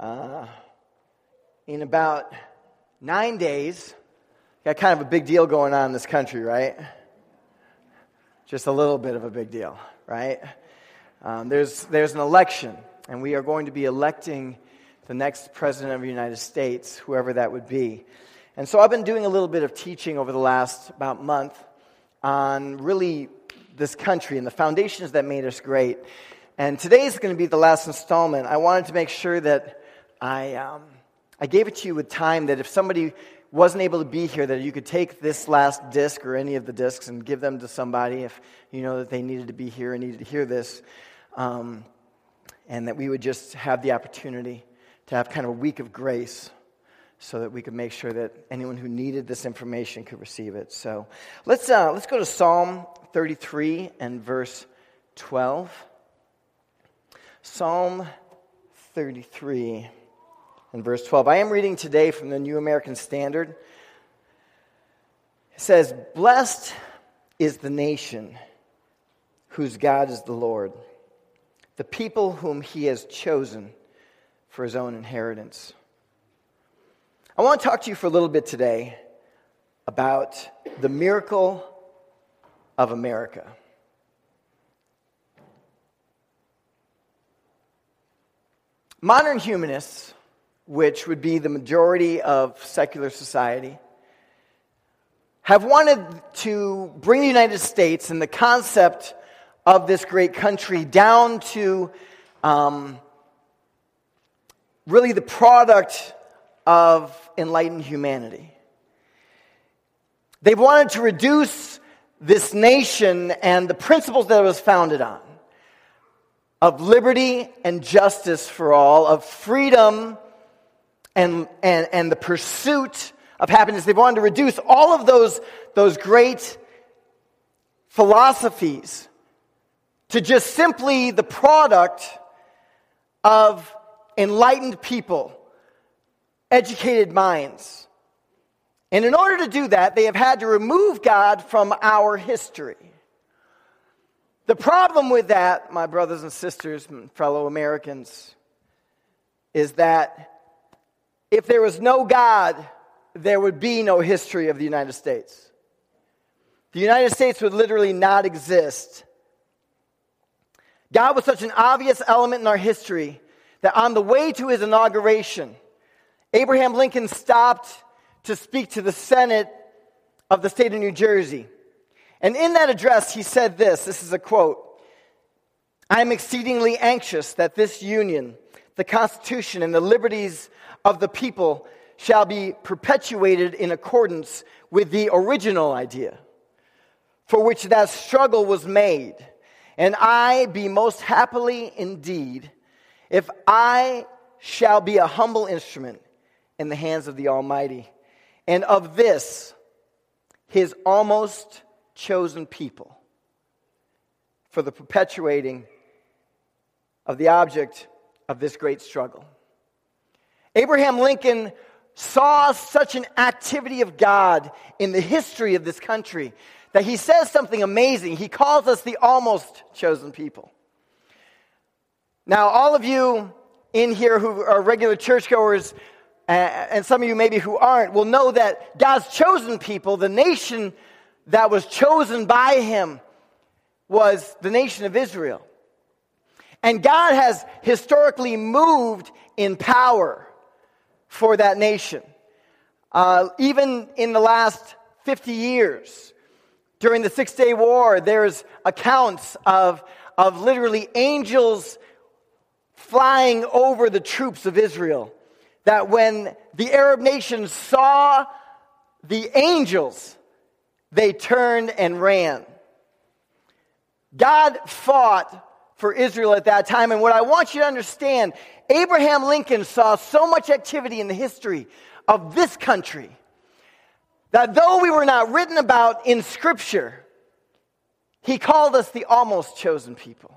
Uh, in about nine days, got kind of a big deal going on in this country, right? Just a little bit of a big deal, right? Um, there's, there's an election, and we are going to be electing the next president of the United States, whoever that would be. And so I've been doing a little bit of teaching over the last about month on really this country and the foundations that made us great. And today is going to be the last installment. I wanted to make sure that I, um, I gave it to you with time that if somebody wasn't able to be here, that you could take this last disc or any of the discs and give them to somebody if you know that they needed to be here and needed to hear this. Um, and that we would just have the opportunity to have kind of a week of grace so that we could make sure that anyone who needed this information could receive it. So let's, uh, let's go to Psalm 33 and verse 12. Psalm 33 and verse 12. I am reading today from the New American Standard. It says, Blessed is the nation whose God is the Lord, the people whom he has chosen for his own inheritance. I want to talk to you for a little bit today about the miracle of America. Modern humanists, which would be the majority of secular society, have wanted to bring the United States and the concept of this great country down to um, really the product of enlightened humanity. They've wanted to reduce this nation and the principles that it was founded on of liberty and justice for all, of freedom and, and, and the pursuit of happiness. They've wanted to reduce all of those, those great philosophies to just simply the product of enlightened people, educated minds. And in order to do that, they have had to remove God from our history. The problem with that, my brothers and sisters, fellow Americans, is that if there was no God, there would be no history of the United States. The United States would literally not exist. God was such an obvious element in our history that on the way to his inauguration, Abraham Lincoln stopped to speak to the Senate of the state of New Jersey. And in that address, he said this this is a quote I am exceedingly anxious that this union, the Constitution, and the liberties of the people shall be perpetuated in accordance with the original idea for which that struggle was made. And I be most happily indeed if I shall be a humble instrument in the hands of the Almighty, and of this, his almost chosen people, for the perpetuating of the object of this great struggle. Abraham Lincoln saw such an activity of God in the history of this country that he says something amazing. He calls us the almost chosen people. Now, all of you in here who are regular churchgoers, uh, and some of you maybe who aren't, will know that God's chosen people, the nation that was chosen by Him, was the nation of Israel. And God has historically moved in power for that nation. Uh, even in the last 50 years, during the Six Day War, there's accounts of, of literally angels flying over the troops of Israel. That when the Arab nations saw the angels, they turned and ran. God fought for Israel at that time. And what I want you to understand Abraham Lincoln saw so much activity in the history of this country that though we were not written about in Scripture, he called us the almost chosen people.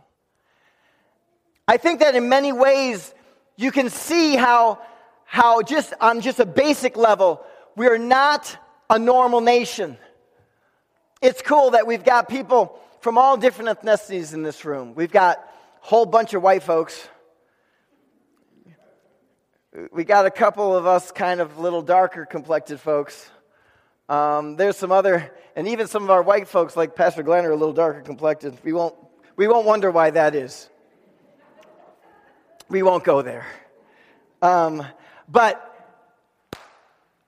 I think that in many ways you can see how, how just on just a basic level, we are not a normal nation. It's cool that we've got people from all different ethnicities in this room. We've got a whole bunch of white folks. we got a couple of us kind of little darker complected folks. Um, there's some other, and even some of our white folks like Pastor Glenn are a little darker complected. We won't, we won't wonder why that is. We won't go there. Um, but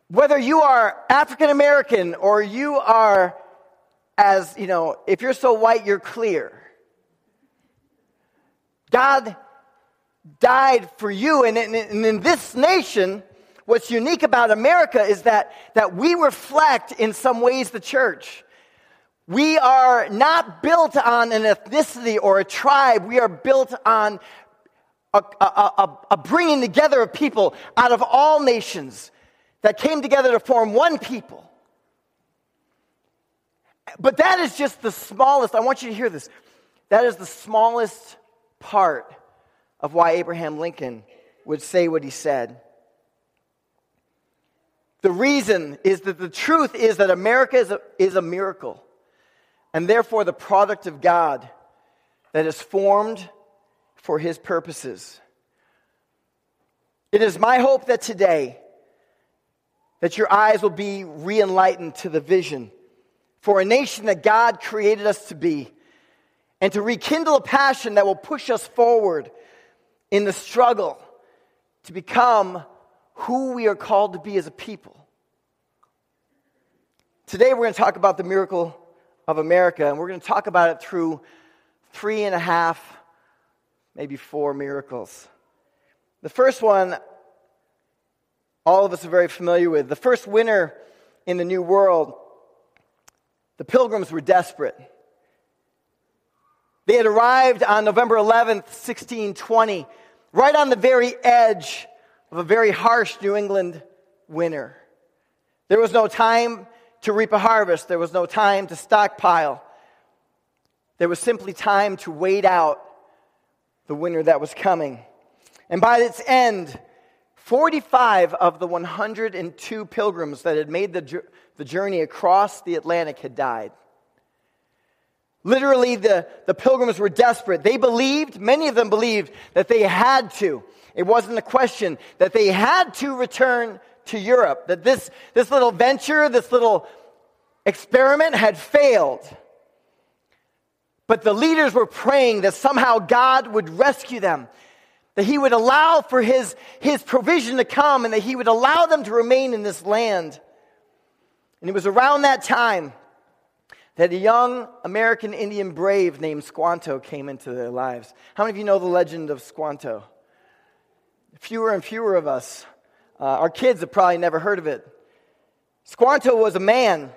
whether you are African American or you are, as you know, if you're so white, you're clear. God died for you. And in, in this nation, what's unique about America is that, that we reflect, in some ways, the church. We are not built on an ethnicity or a tribe. We are built on a, a, a, a, bringing together of people out of all nations that came together to form one people. But that is just the smallest, I want you to hear this. That is the smallest part of why Abraham Lincoln would say what he said. The reason is that the truth is that America is a, is a miracle, and therefore the product of God that is formed for his purposes. It is my hope that today that your eyes will be re-enlightened to the vision for a nation that God created us to be and to rekindle a passion that will push us forward in the struggle to become who we are called to be as a people. Today, we're going to talk about the miracle of America, and we're going to talk about it through three and a half, maybe four miracles. The first one, all of us are very familiar with. The first winner in the New World, the pilgrims were desperate. They had arrived on November 11th, 1620, right on the very edge of a very harsh New England winter. There was no time to reap a harvest, there was no time to stockpile. There was simply time to wait out the winter that was coming. And by its end, 45 of the 102 pilgrims that had made the, the journey across the Atlantic had died. Literally, the, the pilgrims were desperate. They believed, many of them believed, that they had to. It wasn't a question, that they had to return to Europe, that this, this little venture, this little experiment had failed. But the leaders were praying that somehow God would rescue them, that He would allow for His, His provision to come, and that He would allow them to remain in this land. And it was around that time that a young American Indian brave named Squanto came into their lives. How many of you know the legend of Squanto? Fewer and fewer of us. Uh, our kids have probably never heard of it. Squanto was a man.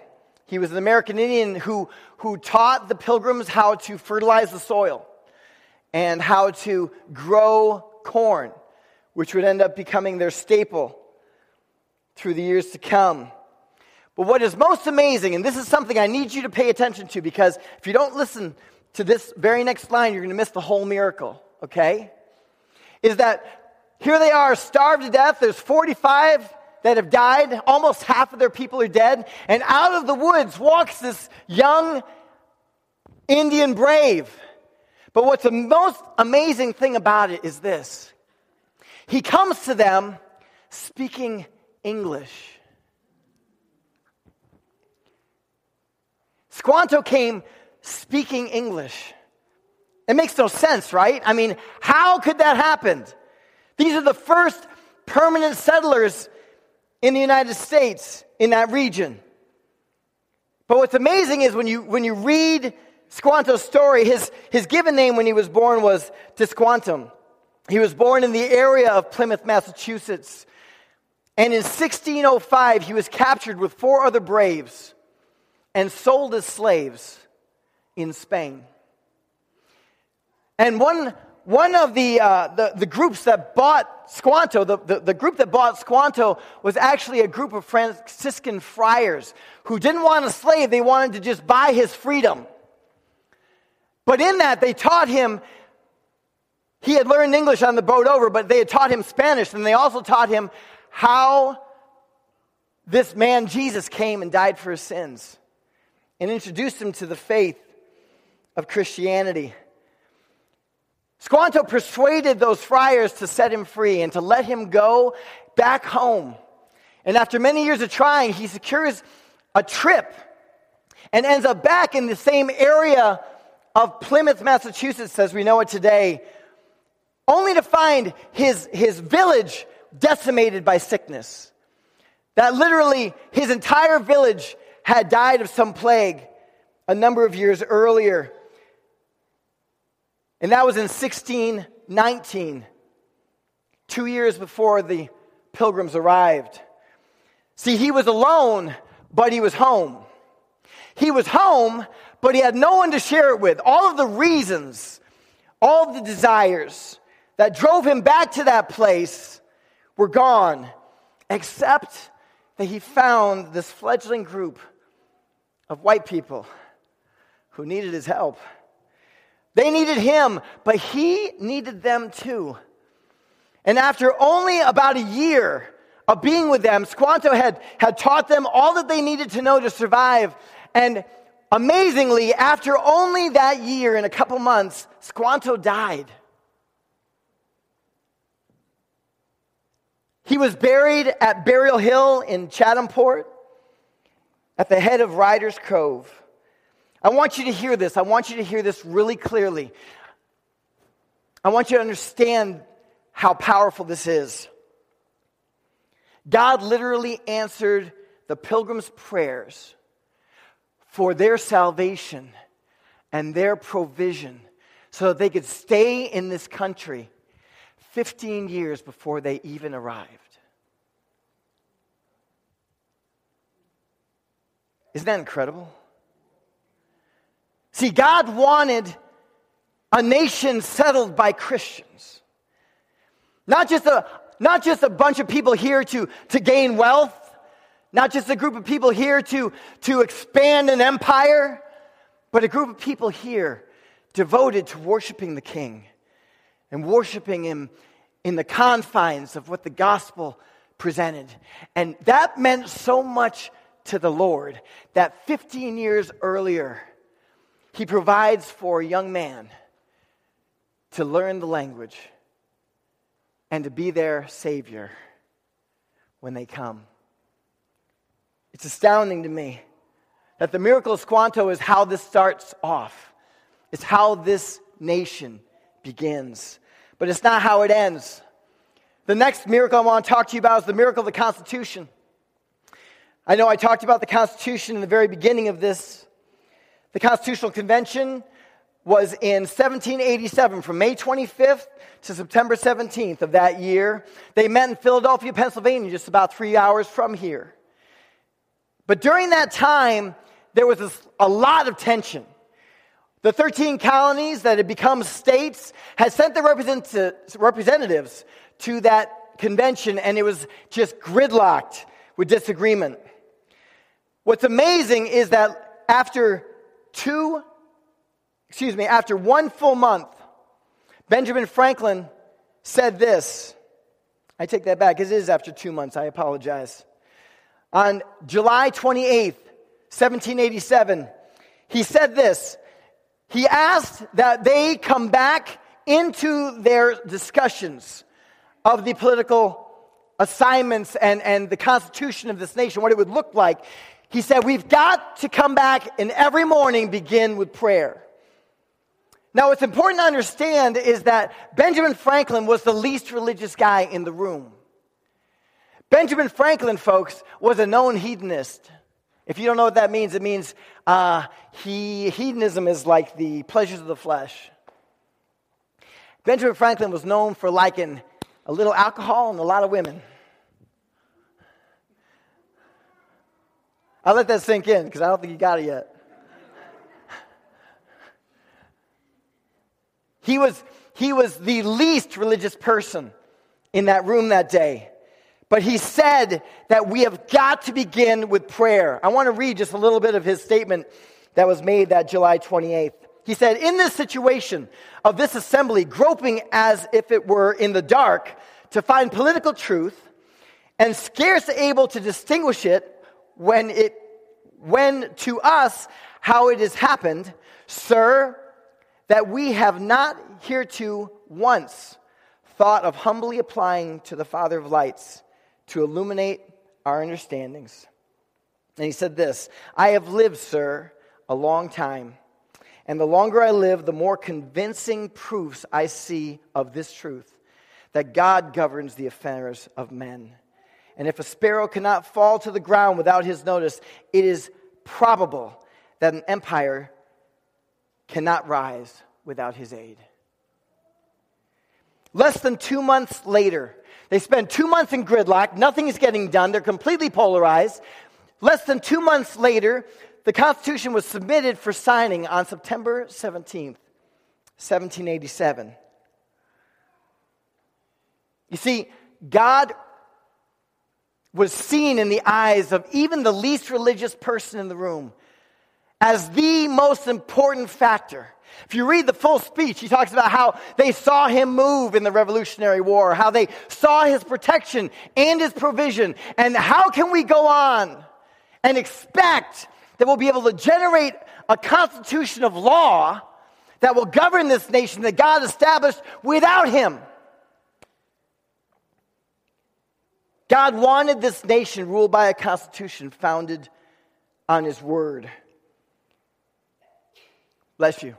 He was an American Indian who, who taught the pilgrims how to fertilize the soil and how to grow corn, which would end up becoming their staple through the years to come. But what is most amazing, and this is something I need you to pay attention to because if you don't listen to this very next line, you're going to miss the whole miracle, okay? Is that here they are, starved to death. There's 45 that have died. Almost half of their people are dead. And out of the woods walks this young Indian brave. But what's the most amazing thing about it is this he comes to them speaking English. Squanto came speaking English. It makes no sense, right? I mean, how could that happen? These are the first permanent settlers in the United States in that region. But what's amazing is when you, when you read Squanto's story, his, his given name when he was born was Tisquantum. He was born in the area of Plymouth, Massachusetts. And in 1605, he was captured with four other braves and sold as slaves in Spain. And one, one of the, uh, the, the, groups that bought Squanto, the, the, the group that bought Squanto was actually a group of Franciscan friars who didn't want a slave, they wanted to just buy his freedom. But in that, they taught him, he had learned English on the boat over, but they had taught him Spanish, and they also taught him how this man Jesus came and died for his sins and introduced him to the faith of Christianity. Squanto persuaded those friars to set him free and to let him go back home. And after many years of trying, he secures a trip and ends up back in the same area of Plymouth, Massachusetts, as we know it today, only to find his, his village decimated by sickness. That literally his entire village had died of some plague a number of years earlier. And that was in 1619, two years before the pilgrims arrived. See, he was alone, but he was home. He was home, but he had no one to share it with. All of the reasons, all the desires that drove him back to that place were gone, except that he found this fledgling group of white people who needed his help. They needed him, but he needed them too. And after only about a year of being with them, Squanto had, had taught them all that they needed to know to survive. And amazingly, after only that year and a couple months, Squanto died. He was buried at Burial Hill in Chathamport at the head of Ryder's Cove. I want you to hear this. I want you to hear this really clearly. I want you to understand how powerful this is. God literally answered the pilgrims' prayers for their salvation and their provision so that they could stay in this country 15 years before they even arrived. Isn't that incredible? See, God wanted a nation settled by Christians. Not just a, not just a bunch of people here to, to gain wealth, not just a group of people here to, to expand an empire, but a group of people here devoted to worshiping the King and worshiping Him in the confines of what the gospel presented. And that meant so much to the Lord that 15 years earlier, he provides for a young man to learn the language and to be their Savior when they come. It's astounding to me that the miracle of Squanto is how this starts off. It's how this nation begins. But it's not how it ends. The next miracle I want to talk to you about is the miracle of the Constitution. I know I talked about the Constitution in the very beginning of this the Constitutional Convention was in 1787 from May 25th to September 17th of that year. They met in Philadelphia, Pennsylvania, just about three hours from here. But during that time, there was a lot of tension. The 13 colonies that had become states had sent their representatives to that convention, and it was just gridlocked with disagreement. What's amazing is that after two, excuse me, after one full month, Benjamin Franklin said this. I take that back. Because it is after two months. I apologize. On July 28th, 1787, he said this. He asked that they come back into their discussions of the political assignments and, and the constitution of this nation, what it would look like. He said, We've got to come back and every morning begin with prayer. Now, what's important to understand is that Benjamin Franklin was the least religious guy in the room. Benjamin Franklin, folks, was a known hedonist. If you don't know what that means, it means uh, he, hedonism is like the pleasures of the flesh. Benjamin Franklin was known for liking a little alcohol and a lot of women. I'll let that sink in because I don't think you got it yet. He was, he was the least religious person in that room that day. But he said that we have got to begin with prayer. I want to read just a little bit of his statement that was made that July 28th. He said, In this situation of this assembly, groping as if it were in the dark to find political truth and scarce able to distinguish it when it when to us how it has happened, sir, that we have not hereto once thought of humbly applying to the Father of lights to illuminate our understandings. And he said this I have lived, sir, a long time. And the longer I live, the more convincing proofs I see of this truth that God governs the affairs of men. And if a sparrow cannot fall to the ground without his notice, it is probable that an empire cannot rise without his aid. Less than two months later, they spend two months in gridlock, nothing is getting done, they're completely polarized. Less than two months later, the Constitution was submitted for signing on September 17th, 1787. You see, God was seen in the eyes of even the least religious person in the room as the most important factor. If you read the full speech, he talks about how they saw him move in the Revolutionary War, how they saw his protection and his provision, and how can we go on and expect that we'll be able to generate a constitution of law that will govern this nation that God established without him. God wanted this nation ruled by a constitution founded on his word. Bless you.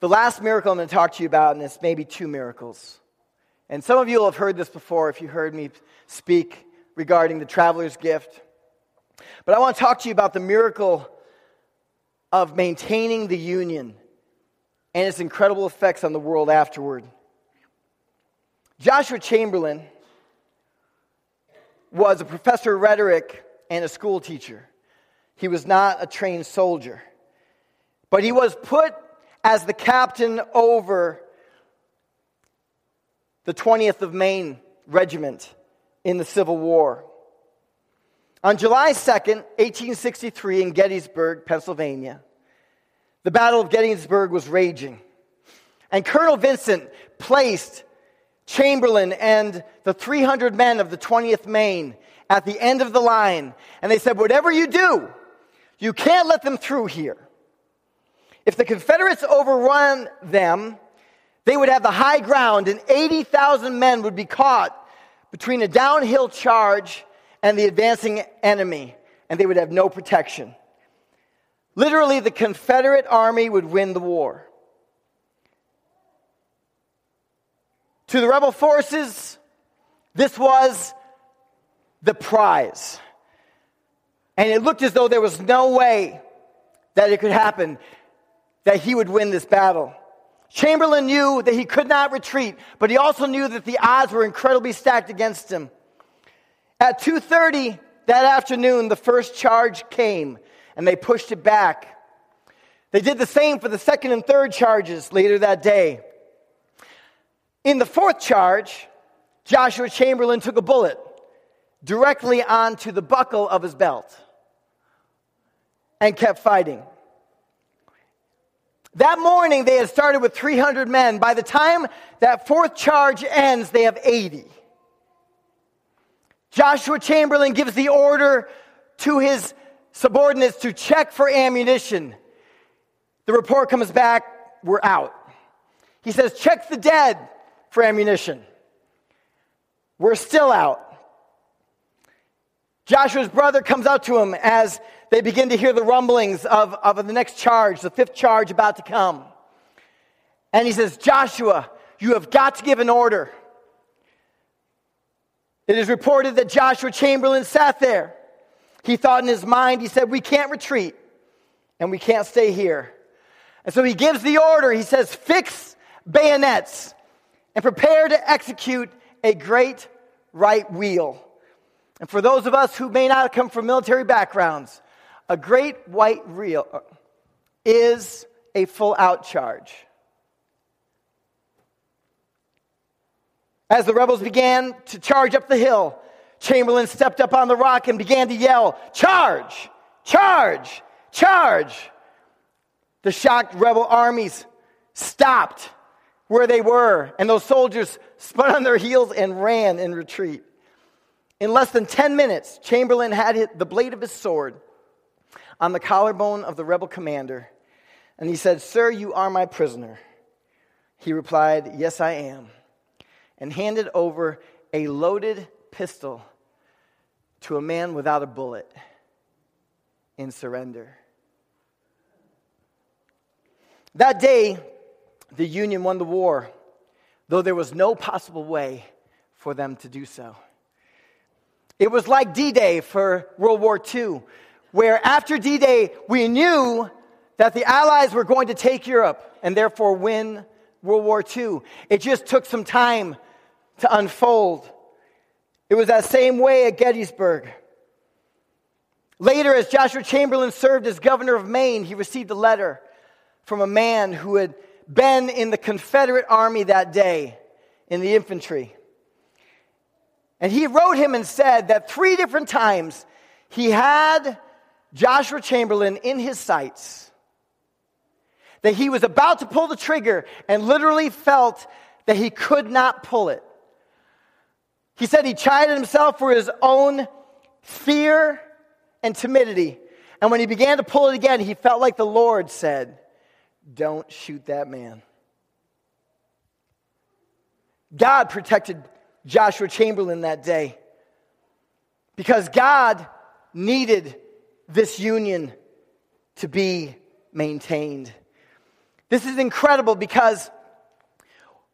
The last miracle I'm going to talk to you about, and it's maybe two miracles. And some of you will have heard this before if you heard me speak regarding the traveler's gift. But I want to talk to you about the miracle of maintaining the union and its incredible effects on the world afterward. Joshua Chamberlain was a professor of rhetoric and a school teacher. He was not a trained soldier, but he was put as the captain over the 20th of Maine Regiment in the Civil War. On July 2nd, 1863, in Gettysburg, Pennsylvania, the Battle of Gettysburg was raging. And Colonel Vincent placed Chamberlain and the 300 men of the 20th Maine at the end of the line. And they said, Whatever you do, you can't let them through here. If the Confederates overrun them, they would have the high ground, and 80,000 men would be caught between a downhill charge and the advancing enemy, and they would have no protection. Literally, the Confederate army would win the war. To the rebel forces, this was the prize. And it looked as though there was no way that it could happen, that he would win this battle. Chamberlain knew that he could not retreat, but he also knew that the odds were incredibly stacked against him. At 2:30 that afternoon, the first charge came, and they pushed it back. They did the same for the second and third charges later that day. In the fourth charge, Joshua Chamberlain took a bullet directly onto the buckle of his belt and kept fighting. That morning, they had started with 300 men. By the time that fourth charge ends, they have 80. Joshua Chamberlain gives the order to his subordinates to check for ammunition. The report comes back, we're out. He says, check the dead for ammunition. We're still out. Joshua's brother comes out to him as they begin to hear the rumblings of, of the next charge, the fifth charge about to come. And he says, Joshua, you have got to give an order. It is reported that Joshua Chamberlain sat there. He thought in his mind, he said, We can't retreat and we can't stay here. And so he gives the order. He says, Fix bayonets and prepare to execute a great right wheel. And for those of us who may not come from military backgrounds, a great white wheel is a full out charge. As the rebels began to charge up the hill, Chamberlain stepped up on the rock and began to yell, Charge! Charge! Charge! The shocked rebel armies stopped where they were, and those soldiers spun on their heels and ran in retreat. In less than 10 minutes, Chamberlain had the blade of his sword on the collarbone of the rebel commander, And he said, Sir, you are my prisoner. He replied, Yes, I am, and handed over a loaded pistol to a man without a bullet in surrender. That day, the Union won the war, though there was no possible way for them to do so. It was like D Day for World War II, where after D Day, we knew that the Allies were going to take Europe and therefore win World War II. It just took some time to unfold. It was that same way at Gettysburg. Later, as Joshua Chamberlain served as governor of Maine, he received a letter from a man who had been in the Confederate Army that day in the infantry. And he wrote him and said that three different times he had Joshua Chamberlain in his sights, that he was about to pull the trigger and literally felt that he could not pull it. He said he chided himself for his own fear and timidity. And when he began to pull it again, he felt like the Lord said, Don't shoot that man. God protected Joshua Chamberlain that day because God needed this union to be maintained. This is incredible because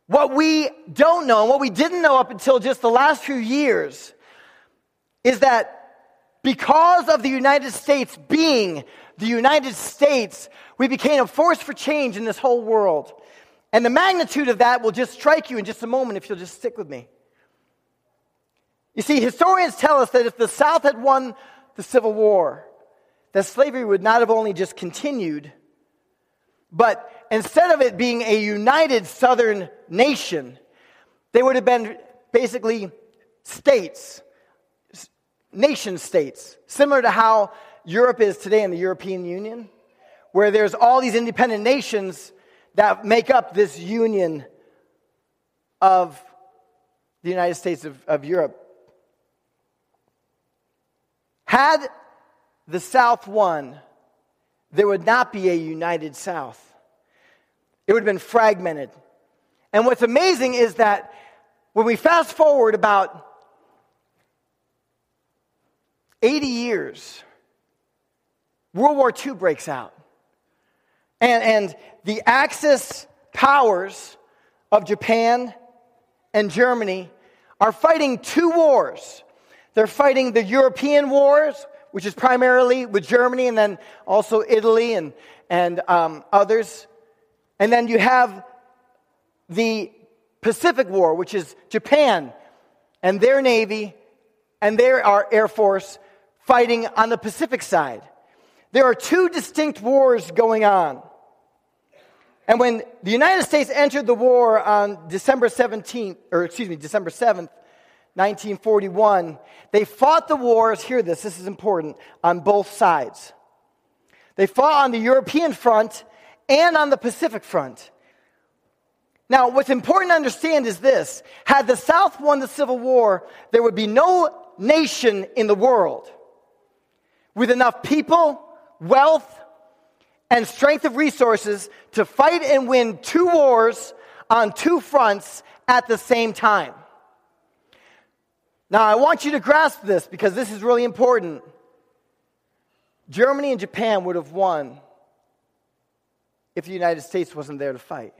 what we don't know, and what we didn't know up until just the last few years, is that because of the United States being the United States, we became a force for change in this whole world. And the magnitude of that will just strike you in just a moment if you'll just stick with me. You see, historians tell us that if the South had won the Civil War, that slavery would not have only just continued, but instead of it being a united Southern nation, they would have been basically states nation states, similar to how Europe is today in the European Union, where there's all these independent nations that make up this union of the United States of, of Europe. Had the South won, there would not be a united South. It would have been fragmented. And what's amazing is that when we fast forward about 80 years, World War II breaks out. And, and the Axis powers of Japan and Germany are fighting two wars. They're fighting the European wars, which is primarily with Germany and then also Italy and, and um, others. And then you have the Pacific War, which is Japan and their Navy and their Air Force fighting on the Pacific side. There are two distinct wars going on. And when the United States entered the war on December 17th, or excuse me, December 7th, 1941, they fought the wars, hear this, this is important, on both sides. They fought on the European front and on the Pacific front. Now, what's important to understand is this had the South won the Civil War, there would be no nation in the world with enough people, wealth, and strength of resources to fight and win two wars on two fronts at the same time. Now, I want you to grasp this because this is really important. Germany and Japan would have won if the United States wasn't there to fight.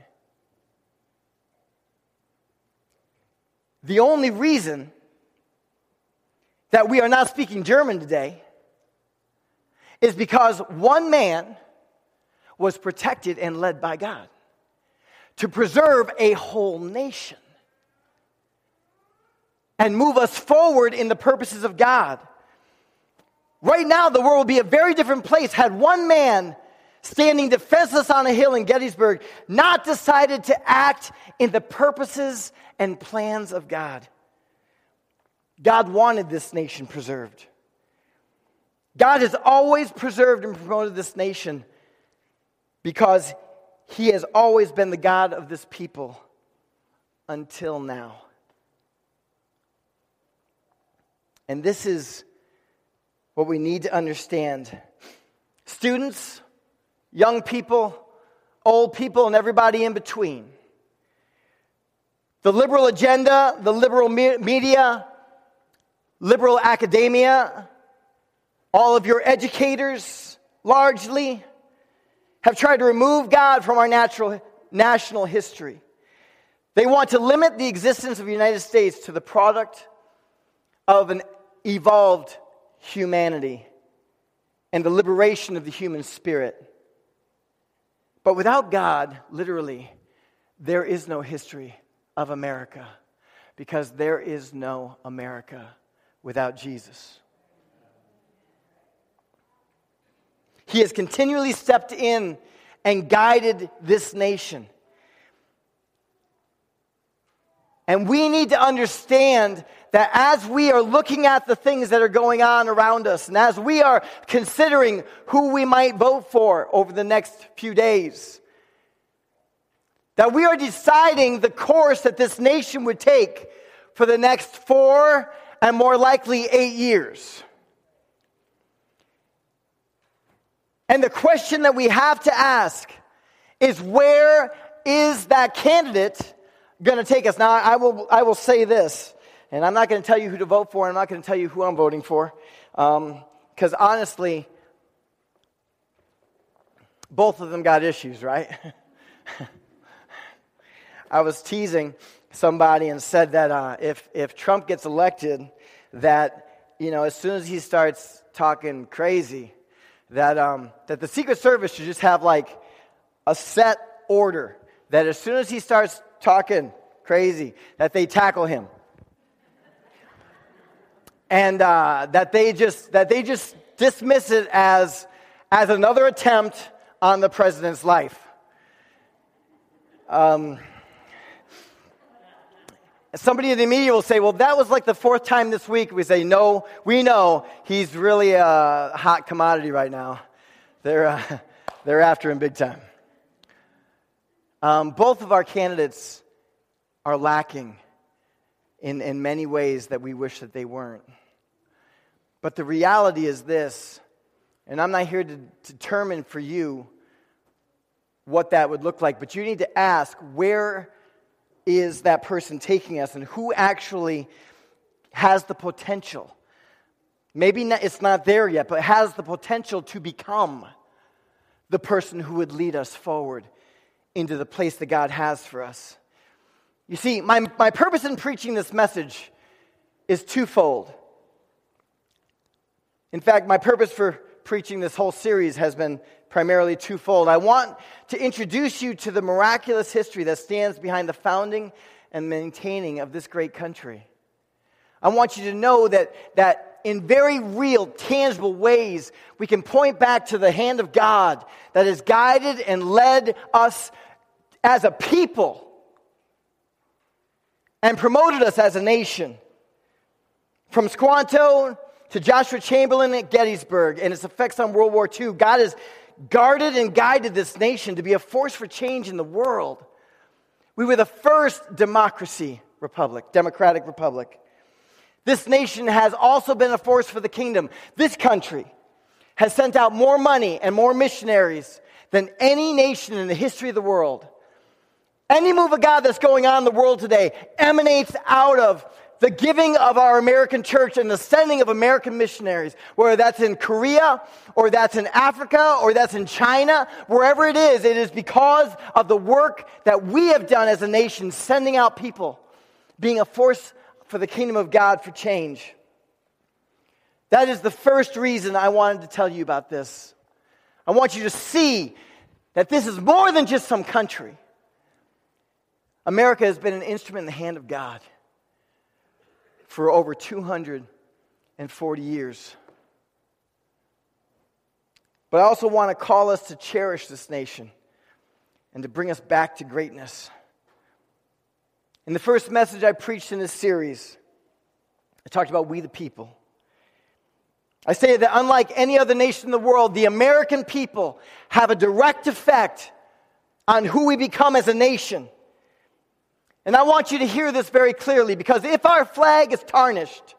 The only reason that we are not speaking German today is because one man was protected and led by God to preserve a whole nation and move us forward in the purposes of God. Right now, the world would be a very different place had one man standing defenseless on a hill in Gettysburg not decided to act in the purposes and plans of God. God wanted this nation preserved. God has always preserved and promoted this nation because he has always been the God of this people until now. And this is what we need to understand. Students, young people, old people, and everybody in between. The liberal agenda, the liberal me- media, liberal academia, all of your educators largely have tried to remove God from our natural, national history. They want to limit the existence of the United States to the product of an evolved humanity and the liberation of the human spirit. But without God, literally, there is no history of America because there is no America without Jesus. He has continually stepped in and guided this nation. And we need to understand that as we are looking at the things that are going on around us, and as we are considering who we might vote for over the next few days, that we are deciding the course that this nation would take for the next four and more likely eight years. And the question that we have to ask is where is that candidate going to take us. Now, I will, I will say this, and I'm not going to tell you who to vote for, I'm not going to tell you who I'm voting for, because um, honestly, both of them got issues, right? I was teasing somebody and said that uh, if, if Trump gets elected, that, you know, as soon as he starts talking crazy, that, um, that the Secret Service should just have like a set order that as soon as he starts talking crazy, that they tackle him. And uh, that they just that they just dismiss it as as another attempt on the president's life. Um, somebody in the media will say, "Well, that was like the fourth time this week." We say, "No, we know he's really a hot commodity right now. They're uh, they're after him big time." Um, both of our candidates are lacking in, in many ways that we wish that they weren't. But the reality is this, and I'm not here to determine for you what that would look like, but you need to ask where is that person taking us and who actually has the potential. Maybe not, it's not there yet, but has the potential to become the person who would lead us forward into the place that God has for us. You see, my, my purpose in preaching this message is twofold. In fact, my purpose for preaching this whole series has been primarily twofold. I want to introduce you to the miraculous history that stands behind the founding and maintaining of this great country. I want you to know that, that in very real, tangible ways, we can point back to the hand of God that has guided and led us as a people and promoted us as a nation. From Squanto to Joshua Chamberlain at Gettysburg and its effects on World War II, God has guarded and guided this nation to be a force for change in the world. We were the first democracy republic, democratic republic. This nation has also been a force for the kingdom. This country has sent out more money and more missionaries than any nation in the history of the world. Any move of God that's going on in the world today emanates out of the giving of our American church and the sending of American missionaries, whether that's in Korea or that's in Africa or that's in China, wherever it is, it is because of the work that we have done as a nation, sending out people, being a force for the kingdom of God for change. That is the first reason I wanted to tell you about this. I want you to see that this is more than just some country. America has been an instrument in the hand of God for over 240 years. But I also want to call us to cherish this nation and to bring us back to greatness. In the first message I preached in this series, I talked about we the people. I say that unlike any other nation in the world, the American people have a direct effect on who we become as a nation. And I want you to hear this very clearly because if our flag is tarnished,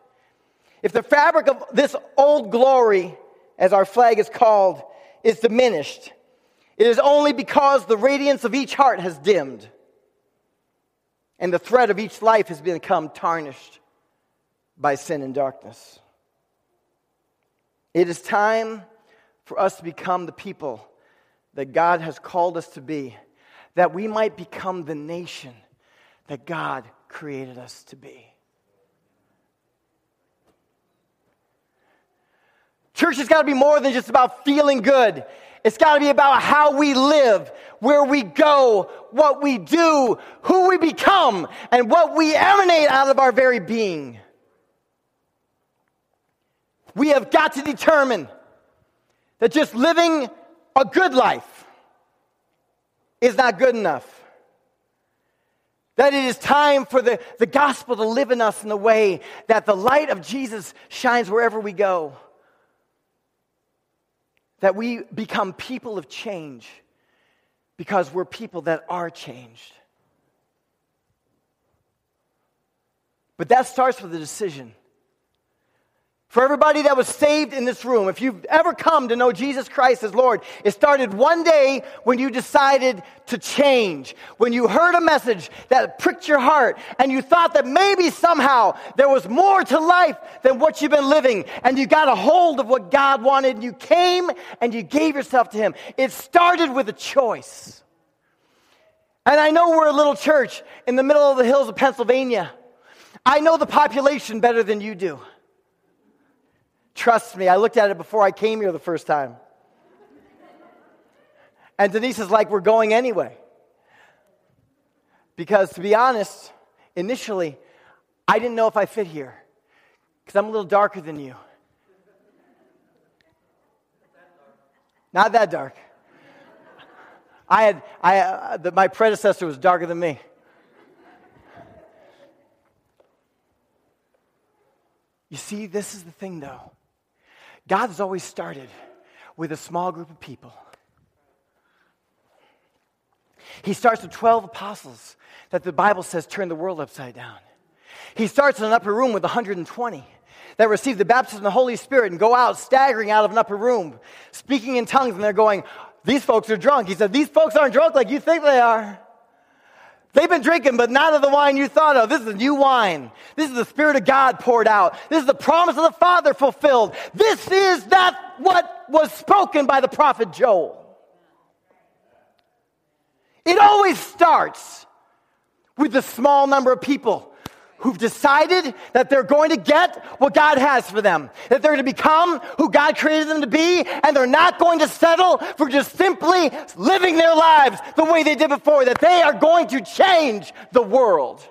if the fabric of this old glory, as our flag is called, is diminished, it is only because the radiance of each heart has dimmed and the thread of each life has become tarnished by sin and darkness. It is time for us to become the people that God has called us to be, that we might become the nation that God created us to be. Church has got to be more than just about feeling good. It's got to be about how we live, where we go, what we do, who we become, and what we emanate out of our very being. We have got to determine that just living a good life is not good enough. That it is time for the, the gospel to live in us in a way that the light of Jesus shines wherever we go that we become people of change because we're people that are changed. But that starts with a decision. For everybody that was saved in this room, if you've ever come to know Jesus Christ as Lord, it started one day when you decided to change. When you heard a message that pricked your heart and you thought that maybe somehow there was more to life than what you've been living and you got a hold of what God wanted and you came and you gave yourself to Him. It started with a choice. And I know we're a little church in the middle of the hills of Pennsylvania. I know the population better than you do. Trust me, I looked at it before I came here the first time. And Denise is like, We're going anyway. Because to be honest, initially, I didn't know if I fit here because I'm a little darker than you. Not that dark. I had, I, uh, the, my predecessor was darker than me. You see, this is the thing though. God's always started with a small group of people. He starts with 12 apostles that the Bible says turn the world upside down. He starts in an upper room with 120 that receive the baptism of the Holy Spirit and go out staggering out of an upper room, speaking in tongues, and they're going, These folks are drunk. He said, These folks aren't drunk like you think they are. They've been drinking, but not of the wine you thought of. This is new wine. This is the Spirit of God poured out. This is the promise of the Father fulfilled. This is that what was spoken by the prophet Joel. It always starts with a small number of people who've decided that they're going to get what God has for them, that they're going to become who God created them to be, and they're not going to settle for just simply living their lives the way they did before, that they are going to change the world.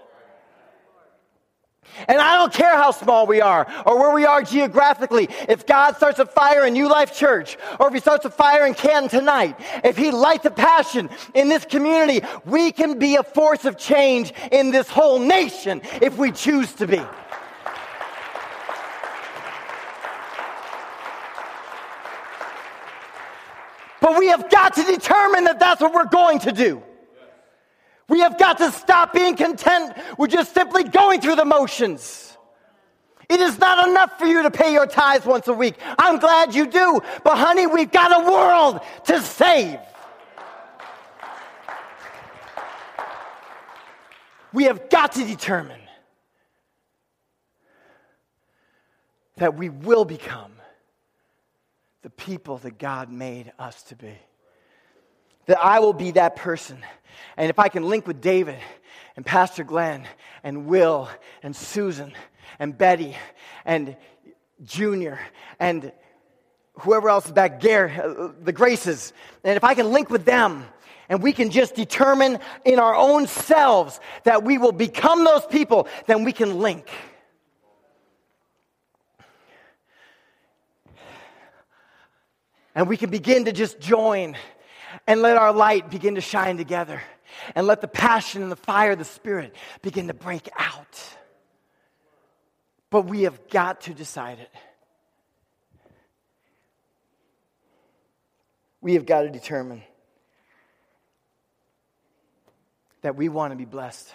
And I don't care how small we are or where we are geographically. If God starts a fire in New Life Church or if He starts a fire in Canton tonight, if He lights a passion in this community, we can be a force of change in this whole nation if we choose to be. But we have got to determine that that's what we're going to do. We have got to stop being content with just simply going through the motions. It is not enough for you to pay your tithes once a week. I'm glad you do. But, honey, we've got a world to save. We have got to determine that we will become the people that God made us to be that I will be that person. And if I can link with David and Pastor Glenn and Will and Susan and Betty and Junior and whoever else is back, Gare, uh, the Graces, and if I can link with them, and we can just determine in our own selves that we will become those people, then we can link. And we can begin to just join and let our light begin to shine together. And let the passion and the fire of the Spirit begin to break out. But we have got to decide it. We have got to determine that we want to be blessed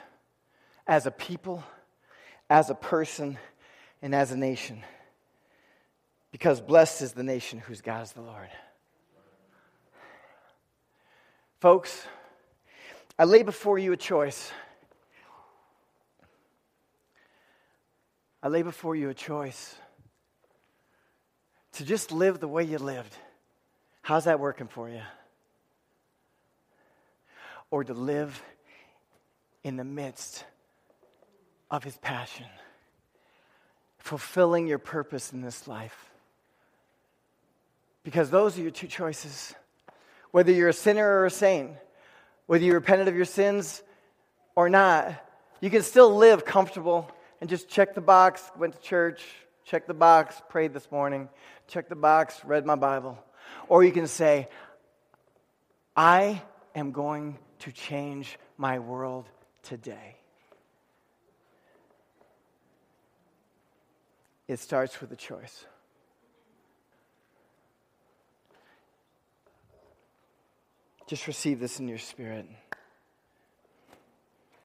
as a people, as a person, and as a nation. Because blessed is the nation whose God is the Lord. Folks, I lay before you a choice. I lay before you a choice to just live the way you lived. How's that working for you? Or to live in the midst of his passion, fulfilling your purpose in this life. Because those are your two choices. Whether you're a sinner or a saint, whether you repented of your sins or not, you can still live comfortable and just check the box, went to church, check the box, prayed this morning, check the box, read my Bible. Or you can say, I am going to change my world today. It starts with a choice. Just receive this in your spirit.